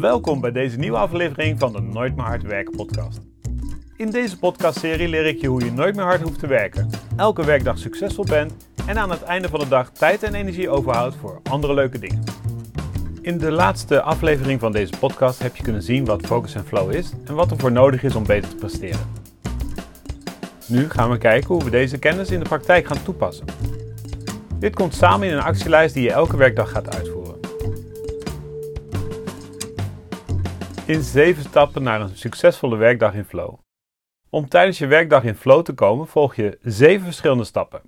Welkom bij deze nieuwe aflevering van de Nooit meer hard werken podcast. In deze podcastserie leer ik je hoe je nooit meer hard hoeft te werken, elke werkdag succesvol bent en aan het einde van de dag tijd en energie overhoudt voor andere leuke dingen. In de laatste aflevering van deze podcast heb je kunnen zien wat focus en flow is en wat er voor nodig is om beter te presteren. Nu gaan we kijken hoe we deze kennis in de praktijk gaan toepassen. Dit komt samen in een actielijst die je elke werkdag gaat uitvoeren. In 7 stappen naar een succesvolle werkdag in Flow. Om tijdens je werkdag in Flow te komen, volg je 7 verschillende stappen.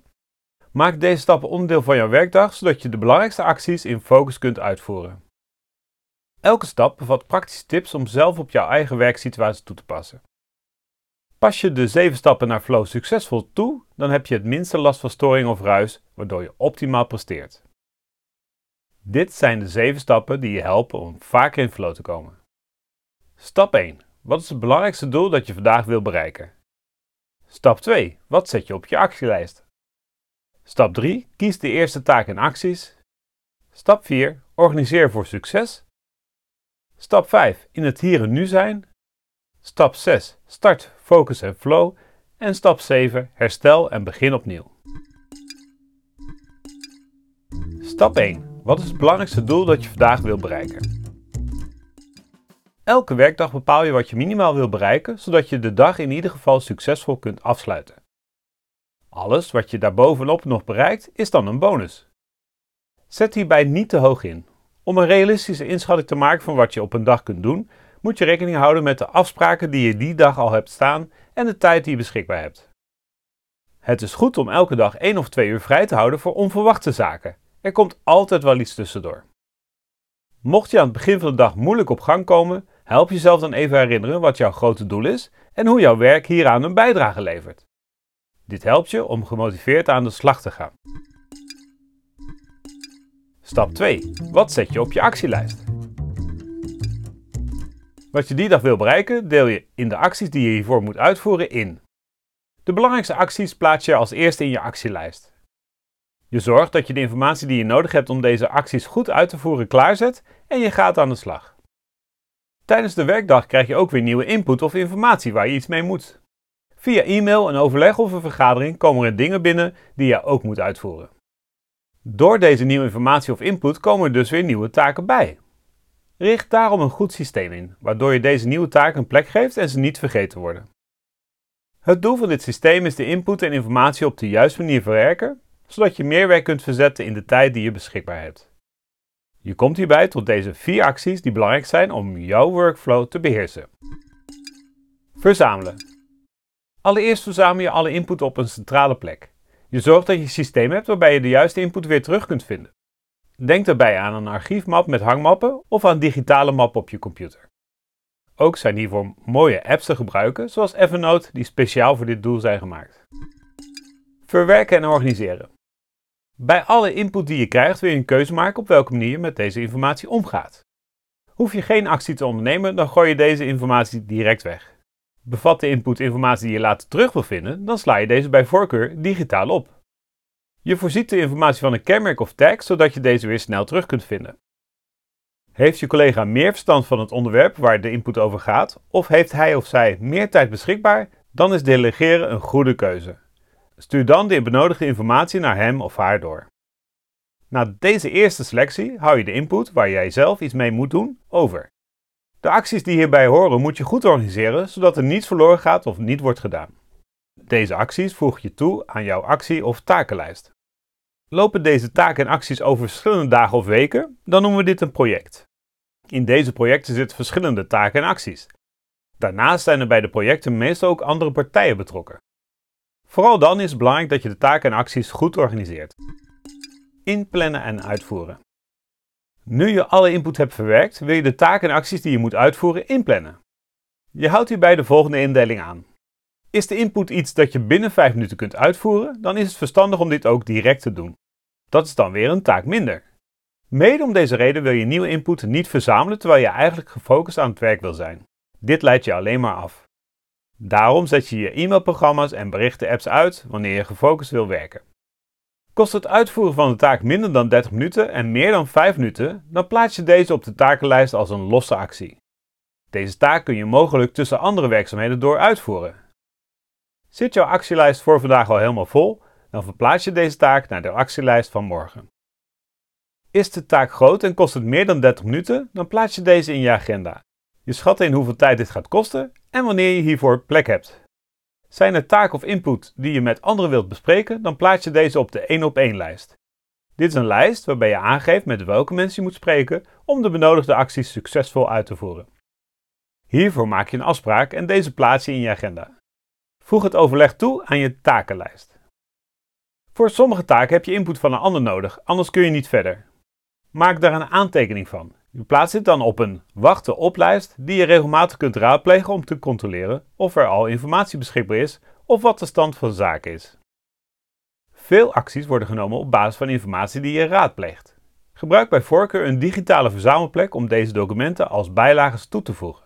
Maak deze stappen onderdeel van jouw werkdag, zodat je de belangrijkste acties in focus kunt uitvoeren. Elke stap bevat praktische tips om zelf op jouw eigen werksituatie toe te passen. Pas je de 7 stappen naar Flow succesvol toe, dan heb je het minste last van storing of ruis, waardoor je optimaal presteert. Dit zijn de 7 stappen die je helpen om vaker in Flow te komen. Stap 1. Wat is het belangrijkste doel dat je vandaag wil bereiken? Stap 2. Wat zet je op je actielijst? Stap 3. Kies de eerste taak en acties. Stap 4. Organiseer voor succes. Stap 5. In het hier en nu zijn. Stap 6. Start, focus en flow. En stap 7. Herstel en begin opnieuw. Stap 1. Wat is het belangrijkste doel dat je vandaag wil bereiken? Elke werkdag bepaal je wat je minimaal wil bereiken, zodat je de dag in ieder geval succesvol kunt afsluiten. Alles wat je daarbovenop nog bereikt, is dan een bonus. Zet hierbij niet te hoog in. Om een realistische inschatting te maken van wat je op een dag kunt doen, moet je rekening houden met de afspraken die je die dag al hebt staan en de tijd die je beschikbaar hebt. Het is goed om elke dag 1 of 2 uur vrij te houden voor onverwachte zaken. Er komt altijd wel iets tussendoor. Mocht je aan het begin van de dag moeilijk op gang komen, help jezelf dan even herinneren wat jouw grote doel is en hoe jouw werk hieraan een bijdrage levert. Dit helpt je om gemotiveerd aan de slag te gaan. Stap 2. Wat zet je op je actielijst? Wat je die dag wil bereiken, deel je in de acties die je hiervoor moet uitvoeren in. De belangrijkste acties plaats je als eerste in je actielijst. Je zorgt dat je de informatie die je nodig hebt om deze acties goed uit te voeren klaarzet en je gaat aan de slag. Tijdens de werkdag krijg je ook weer nieuwe input of informatie waar je iets mee moet. Via e-mail, een overleg of een vergadering komen er dingen binnen die je ook moet uitvoeren. Door deze nieuwe informatie of input komen er dus weer nieuwe taken bij. Richt daarom een goed systeem in, waardoor je deze nieuwe taken een plek geeft en ze niet vergeten worden. Het doel van dit systeem is de input en informatie op de juiste manier verwerken, zodat je meer werk kunt verzetten in de tijd die je beschikbaar hebt. Je komt hierbij tot deze vier acties die belangrijk zijn om jouw workflow te beheersen. Verzamelen. Allereerst verzamel je alle input op een centrale plek. Je zorgt dat je een systeem hebt waarbij je de juiste input weer terug kunt vinden. Denk daarbij aan een archiefmap met hangmappen of aan digitale mappen op je computer. Ook zijn hiervoor mooie apps te gebruiken, zoals Evernote, die speciaal voor dit doel zijn gemaakt. Verwerken en organiseren. Bij alle input die je krijgt wil je een keuze maken op welke manier je met deze informatie omgaat. Hoef je geen actie te ondernemen, dan gooi je deze informatie direct weg. Bevat de input informatie die je later terug wil vinden, dan sla je deze bij voorkeur digitaal op. Je voorziet de informatie van een kenmerk of tag, zodat je deze weer snel terug kunt vinden. Heeft je collega meer verstand van het onderwerp waar de input over gaat, of heeft hij of zij meer tijd beschikbaar, dan is delegeren een goede keuze. Stuur dan de benodigde informatie naar hem of haar door. Na deze eerste selectie hou je de input waar jij zelf iets mee moet doen over. De acties die hierbij horen moet je goed organiseren zodat er niets verloren gaat of niet wordt gedaan. Deze acties voeg je toe aan jouw actie- of takenlijst. Lopen deze taken en acties over verschillende dagen of weken, dan noemen we dit een project. In deze projecten zitten verschillende taken en acties. Daarnaast zijn er bij de projecten meestal ook andere partijen betrokken. Vooral dan is het belangrijk dat je de taken en acties goed organiseert. Inplannen en uitvoeren. Nu je alle input hebt verwerkt, wil je de taken en acties die je moet uitvoeren inplannen. Je houdt hierbij de volgende indeling aan. Is de input iets dat je binnen 5 minuten kunt uitvoeren, dan is het verstandig om dit ook direct te doen. Dat is dan weer een taak minder. Mede om deze reden wil je nieuwe input niet verzamelen terwijl je eigenlijk gefocust aan het werk wil zijn. Dit leidt je alleen maar af. Daarom zet je je e-mailprogramma's en berichten-apps uit wanneer je gefocust wil werken. Kost het uitvoeren van de taak minder dan 30 minuten en meer dan 5 minuten, dan plaats je deze op de takenlijst als een losse actie. Deze taak kun je mogelijk tussen andere werkzaamheden door uitvoeren. Zit jouw actielijst voor vandaag al helemaal vol, dan verplaats je deze taak naar de actielijst van morgen. Is de taak groot en kost het meer dan 30 minuten, dan plaats je deze in je agenda. Je schat in hoeveel tijd dit gaat kosten en wanneer je hiervoor plek hebt. Zijn er taken of input die je met anderen wilt bespreken, dan plaats je deze op de 1 op 1 lijst. Dit is een lijst waarbij je aangeeft met welke mensen je moet spreken om de benodigde acties succesvol uit te voeren. Hiervoor maak je een afspraak en deze plaats je in je agenda. Voeg het overleg toe aan je takenlijst. Voor sommige taken heb je input van een ander nodig, anders kun je niet verder. Maak daar een aantekening van. Je plaatst dit dan op een wachten oplijst die je regelmatig kunt raadplegen om te controleren of er al informatie beschikbaar is of wat de stand van zaak is. Veel acties worden genomen op basis van informatie die je raadpleegt. Gebruik bij voorkeur een digitale verzamelplek om deze documenten als bijlages toe te voegen.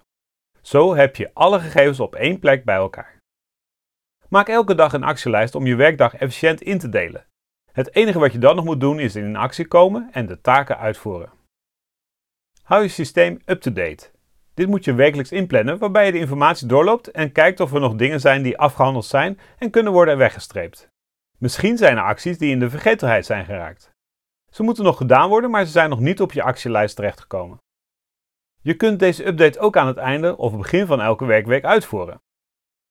Zo heb je alle gegevens op één plek bij elkaar. Maak elke dag een actielijst om je werkdag efficiënt in te delen. Het enige wat je dan nog moet doen is in actie komen en de taken uitvoeren. Hou je systeem up-to-date. Dit moet je wekelijks inplannen waarbij je de informatie doorloopt en kijkt of er nog dingen zijn die afgehandeld zijn en kunnen worden weggestreept. Misschien zijn er acties die in de vergetelheid zijn geraakt. Ze moeten nog gedaan worden, maar ze zijn nog niet op je actielijst terechtgekomen. Je kunt deze update ook aan het einde of begin van elke werkweek uitvoeren.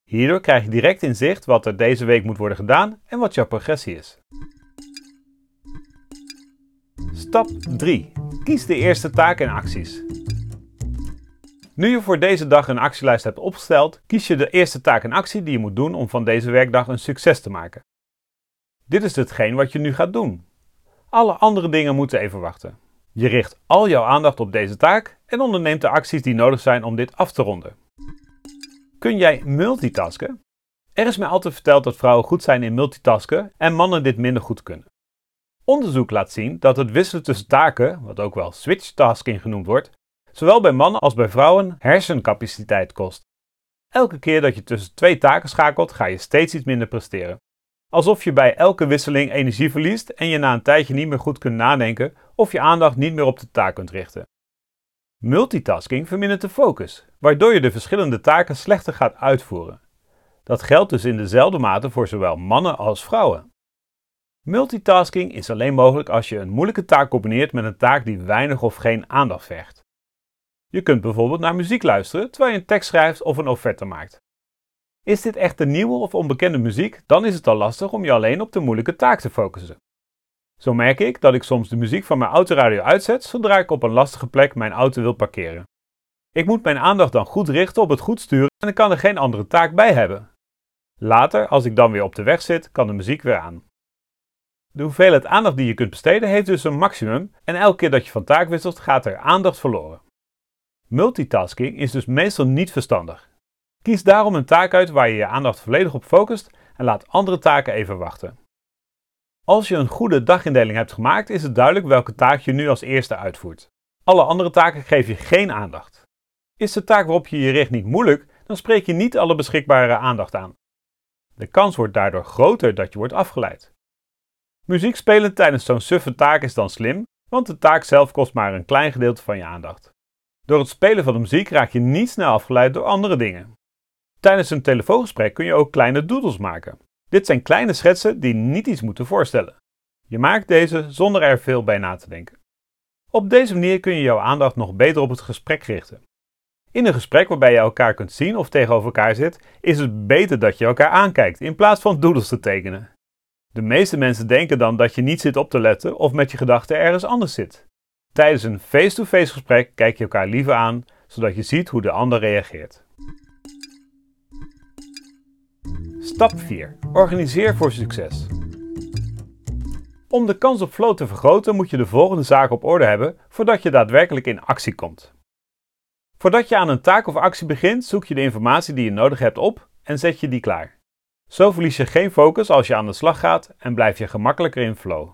Hierdoor krijg je direct inzicht wat er deze week moet worden gedaan en wat jouw progressie is. Stap 3. Kies de eerste taak en acties. Nu je voor deze dag een actielijst hebt opgesteld, kies je de eerste taak en actie die je moet doen om van deze werkdag een succes te maken. Dit is hetgeen wat je nu gaat doen. Alle andere dingen moeten even wachten. Je richt al jouw aandacht op deze taak en onderneemt de acties die nodig zijn om dit af te ronden. Kun jij multitasken? Er is mij altijd verteld dat vrouwen goed zijn in multitasken en mannen dit minder goed kunnen. Onderzoek laat zien dat het wisselen tussen taken, wat ook wel switchtasking genoemd wordt, zowel bij mannen als bij vrouwen hersencapaciteit kost. Elke keer dat je tussen twee taken schakelt, ga je steeds iets minder presteren. Alsof je bij elke wisseling energie verliest en je na een tijdje niet meer goed kunt nadenken of je aandacht niet meer op de taak kunt richten. Multitasking vermindert de focus, waardoor je de verschillende taken slechter gaat uitvoeren. Dat geldt dus in dezelfde mate voor zowel mannen als vrouwen. Multitasking is alleen mogelijk als je een moeilijke taak combineert met een taak die weinig of geen aandacht vergt. Je kunt bijvoorbeeld naar muziek luisteren terwijl je een tekst schrijft of een offerte maakt. Is dit echter nieuwe of onbekende muziek, dan is het al lastig om je alleen op de moeilijke taak te focussen. Zo merk ik dat ik soms de muziek van mijn autoradio uitzet zodra ik op een lastige plek mijn auto wil parkeren. Ik moet mijn aandacht dan goed richten op het goed sturen en ik kan er geen andere taak bij hebben. Later, als ik dan weer op de weg zit, kan de muziek weer aan. De hoeveelheid aandacht die je kunt besteden heeft dus een maximum en elke keer dat je van taak wisselt gaat er aandacht verloren. Multitasking is dus meestal niet verstandig. Kies daarom een taak uit waar je je aandacht volledig op focust en laat andere taken even wachten. Als je een goede dagindeling hebt gemaakt, is het duidelijk welke taak je nu als eerste uitvoert. Alle andere taken geef je geen aandacht. Is de taak waarop je je richt niet moeilijk, dan spreek je niet alle beschikbare aandacht aan. De kans wordt daardoor groter dat je wordt afgeleid. Muziek spelen tijdens zo'n suffe taak is dan slim, want de taak zelf kost maar een klein gedeelte van je aandacht. Door het spelen van de muziek raak je niet snel afgeleid door andere dingen. Tijdens een telefoongesprek kun je ook kleine doodles maken. Dit zijn kleine schetsen die niet iets moeten voorstellen. Je maakt deze zonder er veel bij na te denken. Op deze manier kun je jouw aandacht nog beter op het gesprek richten. In een gesprek waarbij je elkaar kunt zien of tegenover elkaar zit, is het beter dat je elkaar aankijkt in plaats van doodles te tekenen. De meeste mensen denken dan dat je niet zit op te letten of met je gedachten ergens anders zit. Tijdens een face-to-face gesprek kijk je elkaar liever aan, zodat je ziet hoe de ander reageert. Stap 4. Organiseer voor succes. Om de kans op flow te vergroten moet je de volgende zaken op orde hebben voordat je daadwerkelijk in actie komt. Voordat je aan een taak of actie begint, zoek je de informatie die je nodig hebt op en zet je die klaar. Zo verlies je geen focus als je aan de slag gaat en blijf je gemakkelijker in flow.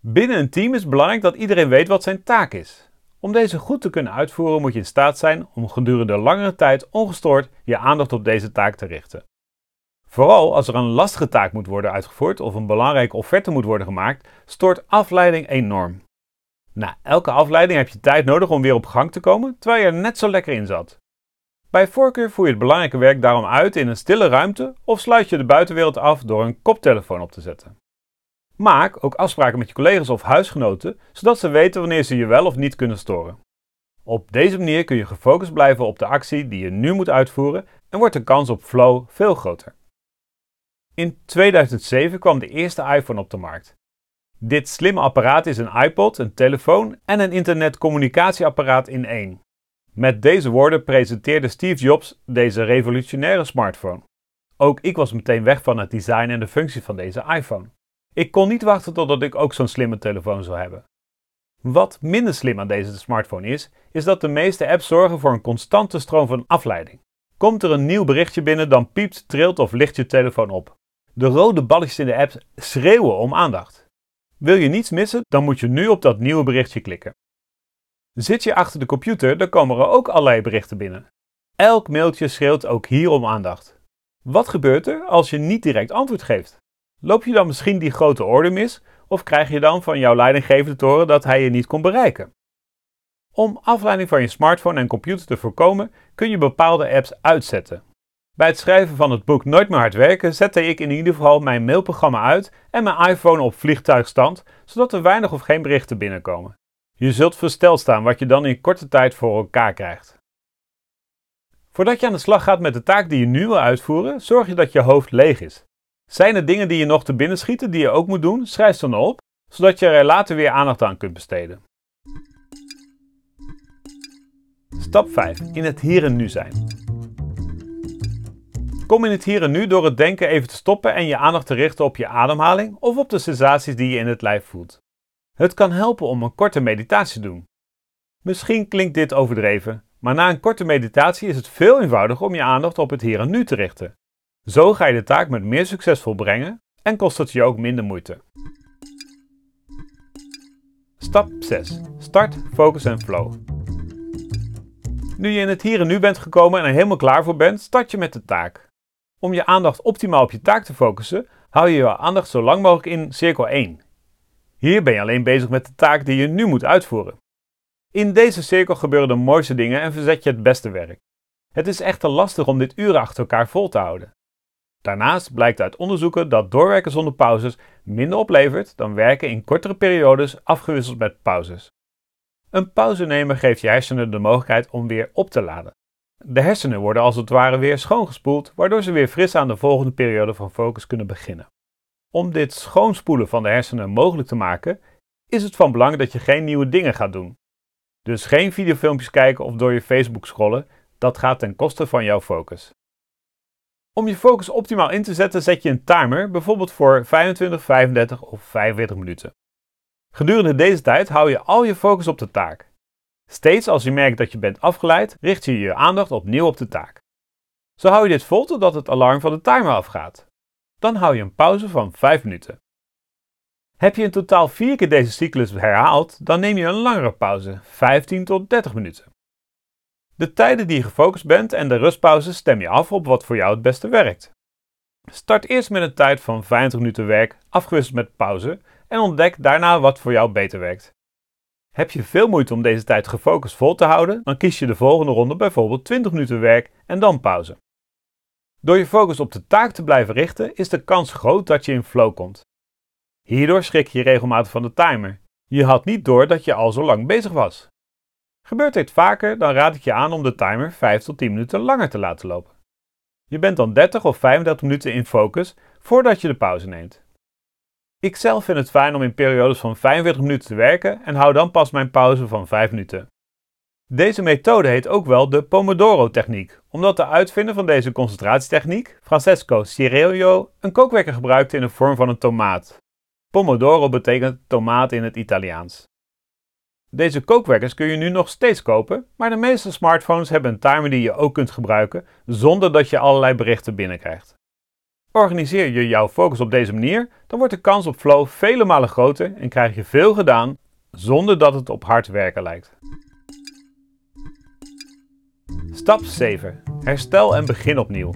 Binnen een team is het belangrijk dat iedereen weet wat zijn taak is. Om deze goed te kunnen uitvoeren moet je in staat zijn om gedurende langere tijd ongestoord je aandacht op deze taak te richten. Vooral als er een lastige taak moet worden uitgevoerd of een belangrijke offerte moet worden gemaakt, stoort afleiding enorm. Na elke afleiding heb je tijd nodig om weer op gang te komen, terwijl je er net zo lekker in zat. Bij voorkeur voer je het belangrijke werk daarom uit in een stille ruimte of sluit je de buitenwereld af door een koptelefoon op te zetten. Maak ook afspraken met je collega's of huisgenoten, zodat ze weten wanneer ze je wel of niet kunnen storen. Op deze manier kun je gefocust blijven op de actie die je nu moet uitvoeren en wordt de kans op flow veel groter. In 2007 kwam de eerste iPhone op de markt. Dit slimme apparaat is een iPod, een telefoon en een internetcommunicatieapparaat in één. Met deze woorden presenteerde Steve Jobs deze revolutionaire smartphone. Ook ik was meteen weg van het design en de functie van deze iPhone. Ik kon niet wachten totdat ik ook zo'n slimme telefoon zou hebben. Wat minder slim aan deze smartphone is, is dat de meeste apps zorgen voor een constante stroom van afleiding. Komt er een nieuw berichtje binnen, dan piept, trilt of licht je telefoon op. De rode balletjes in de apps schreeuwen om aandacht. Wil je niets missen, dan moet je nu op dat nieuwe berichtje klikken. Zit je achter de computer, dan komen er ook allerlei berichten binnen. Elk mailtje schreeuwt ook hier om aandacht. Wat gebeurt er als je niet direct antwoord geeft? Loop je dan misschien die grote orde mis of krijg je dan van jouw leidinggevende te horen dat hij je niet kon bereiken? Om afleiding van je smartphone en computer te voorkomen, kun je bepaalde apps uitzetten. Bij het schrijven van het boek Nooit meer hard werken zette ik in ieder geval mijn mailprogramma uit en mijn iPhone op vliegtuigstand, zodat er weinig of geen berichten binnenkomen. Je zult versteld staan wat je dan in korte tijd voor elkaar krijgt. Voordat je aan de slag gaat met de taak die je nu wil uitvoeren, zorg je dat je hoofd leeg is. Zijn er dingen die je nog te binnen schieten die je ook moet doen? Schrijf ze dan op, zodat je er later weer aandacht aan kunt besteden. Stap 5. In het hier en nu zijn. Kom in het hier en nu door het denken even te stoppen en je aandacht te richten op je ademhaling of op de sensaties die je in het lijf voelt. Het kan helpen om een korte meditatie te doen. Misschien klinkt dit overdreven, maar na een korte meditatie is het veel eenvoudiger om je aandacht op het hier en nu te richten. Zo ga je de taak met meer succes volbrengen en kost het je ook minder moeite. Stap 6. Start, focus en flow. Nu je in het hier en nu bent gekomen en er helemaal klaar voor bent, start je met de taak. Om je aandacht optimaal op je taak te focussen, hou je je aandacht zo lang mogelijk in cirkel 1. Hier ben je alleen bezig met de taak die je nu moet uitvoeren. In deze cirkel gebeuren de mooiste dingen en verzet je het beste werk. Het is echter lastig om dit uren achter elkaar vol te houden. Daarnaast blijkt uit onderzoeken dat doorwerken zonder pauzes minder oplevert dan werken in kortere periodes afgewisseld met pauzes. Een pauze nemen geeft je hersenen de mogelijkheid om weer op te laden. De hersenen worden als het ware weer schoongespoeld, waardoor ze weer fris aan de volgende periode van focus kunnen beginnen. Om dit schoonspoelen van de hersenen mogelijk te maken, is het van belang dat je geen nieuwe dingen gaat doen. Dus geen videofilmpjes kijken of door je Facebook scrollen, dat gaat ten koste van jouw focus. Om je focus optimaal in te zetten, zet je een timer, bijvoorbeeld voor 25, 35 of 45 minuten. Gedurende deze tijd hou je al je focus op de taak. Steeds als je merkt dat je bent afgeleid, richt je je aandacht opnieuw op de taak. Zo hou je dit vol totdat het alarm van de timer afgaat. Dan hou je een pauze van 5 minuten. Heb je in totaal 4 keer deze cyclus herhaald, dan neem je een langere pauze, 15 tot 30 minuten. De tijden die je gefocust bent en de rustpauzes stem je af op wat voor jou het beste werkt. Start eerst met een tijd van 50 minuten werk, afgewisseld met pauze, en ontdek daarna wat voor jou beter werkt. Heb je veel moeite om deze tijd gefocust vol te houden, dan kies je de volgende ronde bijvoorbeeld 20 minuten werk en dan pauze. Door je focus op de taak te blijven richten, is de kans groot dat je in flow komt. Hierdoor schrik je regelmatig van de timer. Je had niet door dat je al zo lang bezig was. Gebeurt dit vaker, dan raad ik je aan om de timer 5 tot 10 minuten langer te laten lopen. Je bent dan 30 of 35 minuten in focus voordat je de pauze neemt. Ik zelf vind het fijn om in periodes van 45 minuten te werken en hou dan pas mijn pauze van 5 minuten. Deze methode heet ook wel de Pomodoro-techniek, omdat de uitvinder van deze concentratietechniek, Francesco Cirillo, een kookwekker gebruikte in de vorm van een tomaat. Pomodoro betekent tomaat in het Italiaans. Deze kookwekkers kun je nu nog steeds kopen, maar de meeste smartphones hebben een timer die je ook kunt gebruiken zonder dat je allerlei berichten binnenkrijgt. Organiseer je jouw focus op deze manier, dan wordt de kans op flow vele malen groter en krijg je veel gedaan zonder dat het op hard werken lijkt. Stap 7. Herstel en begin opnieuw.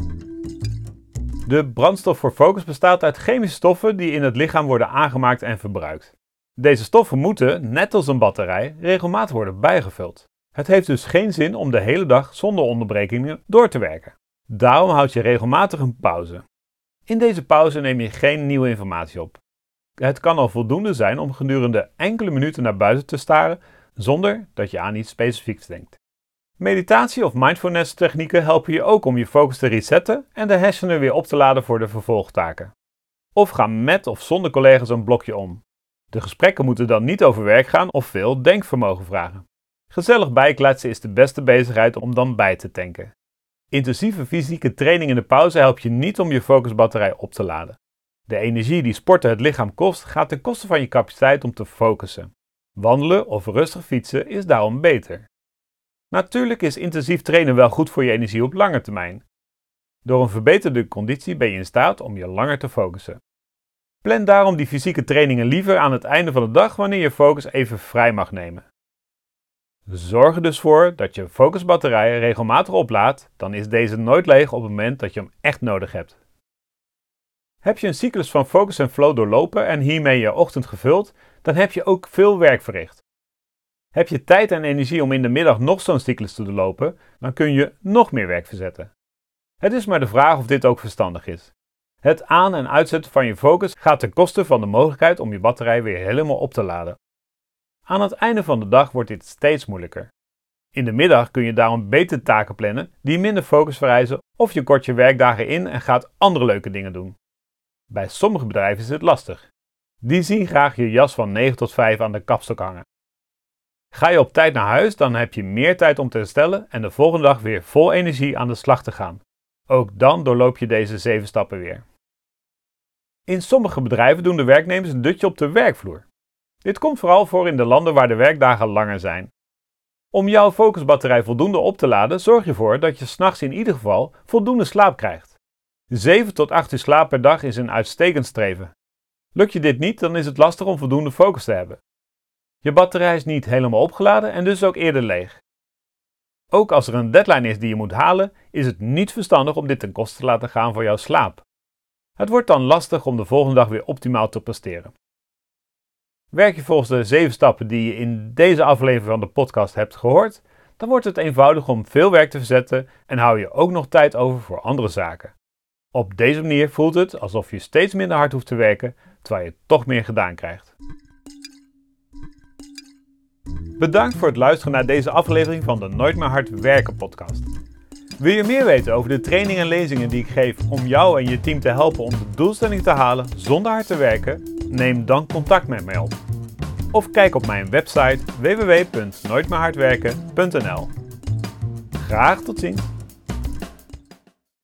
De brandstof voor focus bestaat uit chemische stoffen die in het lichaam worden aangemaakt en verbruikt. Deze stoffen moeten, net als een batterij, regelmatig worden bijgevuld. Het heeft dus geen zin om de hele dag zonder onderbrekingen door te werken. Daarom houd je regelmatig een pauze. In deze pauze neem je geen nieuwe informatie op. Het kan al voldoende zijn om gedurende enkele minuten naar buiten te staren zonder dat je aan iets specifieks denkt. Meditatie of mindfulness technieken helpen je ook om je focus te resetten en de hersenen weer op te laden voor de vervolgtaken. Of ga met of zonder collega's een blokje om. De gesprekken moeten dan niet over werk gaan of veel denkvermogen vragen. Gezellig bijkletsen is de beste bezigheid om dan bij te tanken. Intensieve fysieke training in de pauze helpt je niet om je focusbatterij op te laden. De energie die sporten het lichaam kost, gaat ten koste van je capaciteit om te focussen. Wandelen of rustig fietsen is daarom beter. Natuurlijk is intensief trainen wel goed voor je energie op lange termijn. Door een verbeterde conditie ben je in staat om je langer te focussen. Plan daarom die fysieke trainingen liever aan het einde van de dag wanneer je focus even vrij mag nemen. Zorg er dus voor dat je focusbatterij regelmatig oplaadt, dan is deze nooit leeg op het moment dat je hem echt nodig hebt. Heb je een cyclus van focus en flow doorlopen en hiermee je ochtend gevuld, dan heb je ook veel werk verricht. Heb je tijd en energie om in de middag nog zo'n cyclus te doorlopen, dan kun je nog meer werk verzetten. Het is maar de vraag of dit ook verstandig is. Het aan- en uitzetten van je focus gaat ten koste van de mogelijkheid om je batterij weer helemaal op te laden. Aan het einde van de dag wordt dit steeds moeilijker. In de middag kun je daarom beter taken plannen die minder focus vereisen of je kort je werkdagen in en gaat andere leuke dingen doen. Bij sommige bedrijven is het lastig. Die zien graag je jas van 9 tot 5 aan de kapstok hangen. Ga je op tijd naar huis, dan heb je meer tijd om te herstellen en de volgende dag weer vol energie aan de slag te gaan. Ook dan doorloop je deze 7 stappen weer. In sommige bedrijven doen de werknemers een dutje op de werkvloer. Dit komt vooral voor in de landen waar de werkdagen langer zijn. Om jouw focusbatterij voldoende op te laden, zorg je ervoor dat je s'nachts in ieder geval voldoende slaap krijgt. 7 tot 8 uur slaap per dag is een uitstekend streven. Lukt je dit niet, dan is het lastig om voldoende focus te hebben. Je batterij is niet helemaal opgeladen en dus ook eerder leeg. Ook als er een deadline is die je moet halen, is het niet verstandig om dit ten koste te laten gaan voor jouw slaap. Het wordt dan lastig om de volgende dag weer optimaal te presteren. Werk je volgens de 7 stappen die je in deze aflevering van de podcast hebt gehoord, dan wordt het eenvoudig om veel werk te verzetten en hou je ook nog tijd over voor andere zaken. Op deze manier voelt het alsof je steeds minder hard hoeft te werken, terwijl je toch meer gedaan krijgt. Bedankt voor het luisteren naar deze aflevering van de Nooit meer hard werken podcast. Wil je meer weten over de trainingen en lezingen die ik geef om jou en je team te helpen om de doelstelling te halen zonder hard te werken? Neem dan contact met mij op. Of kijk op mijn website www.nooitmeerhardwerken.nl. Graag tot ziens!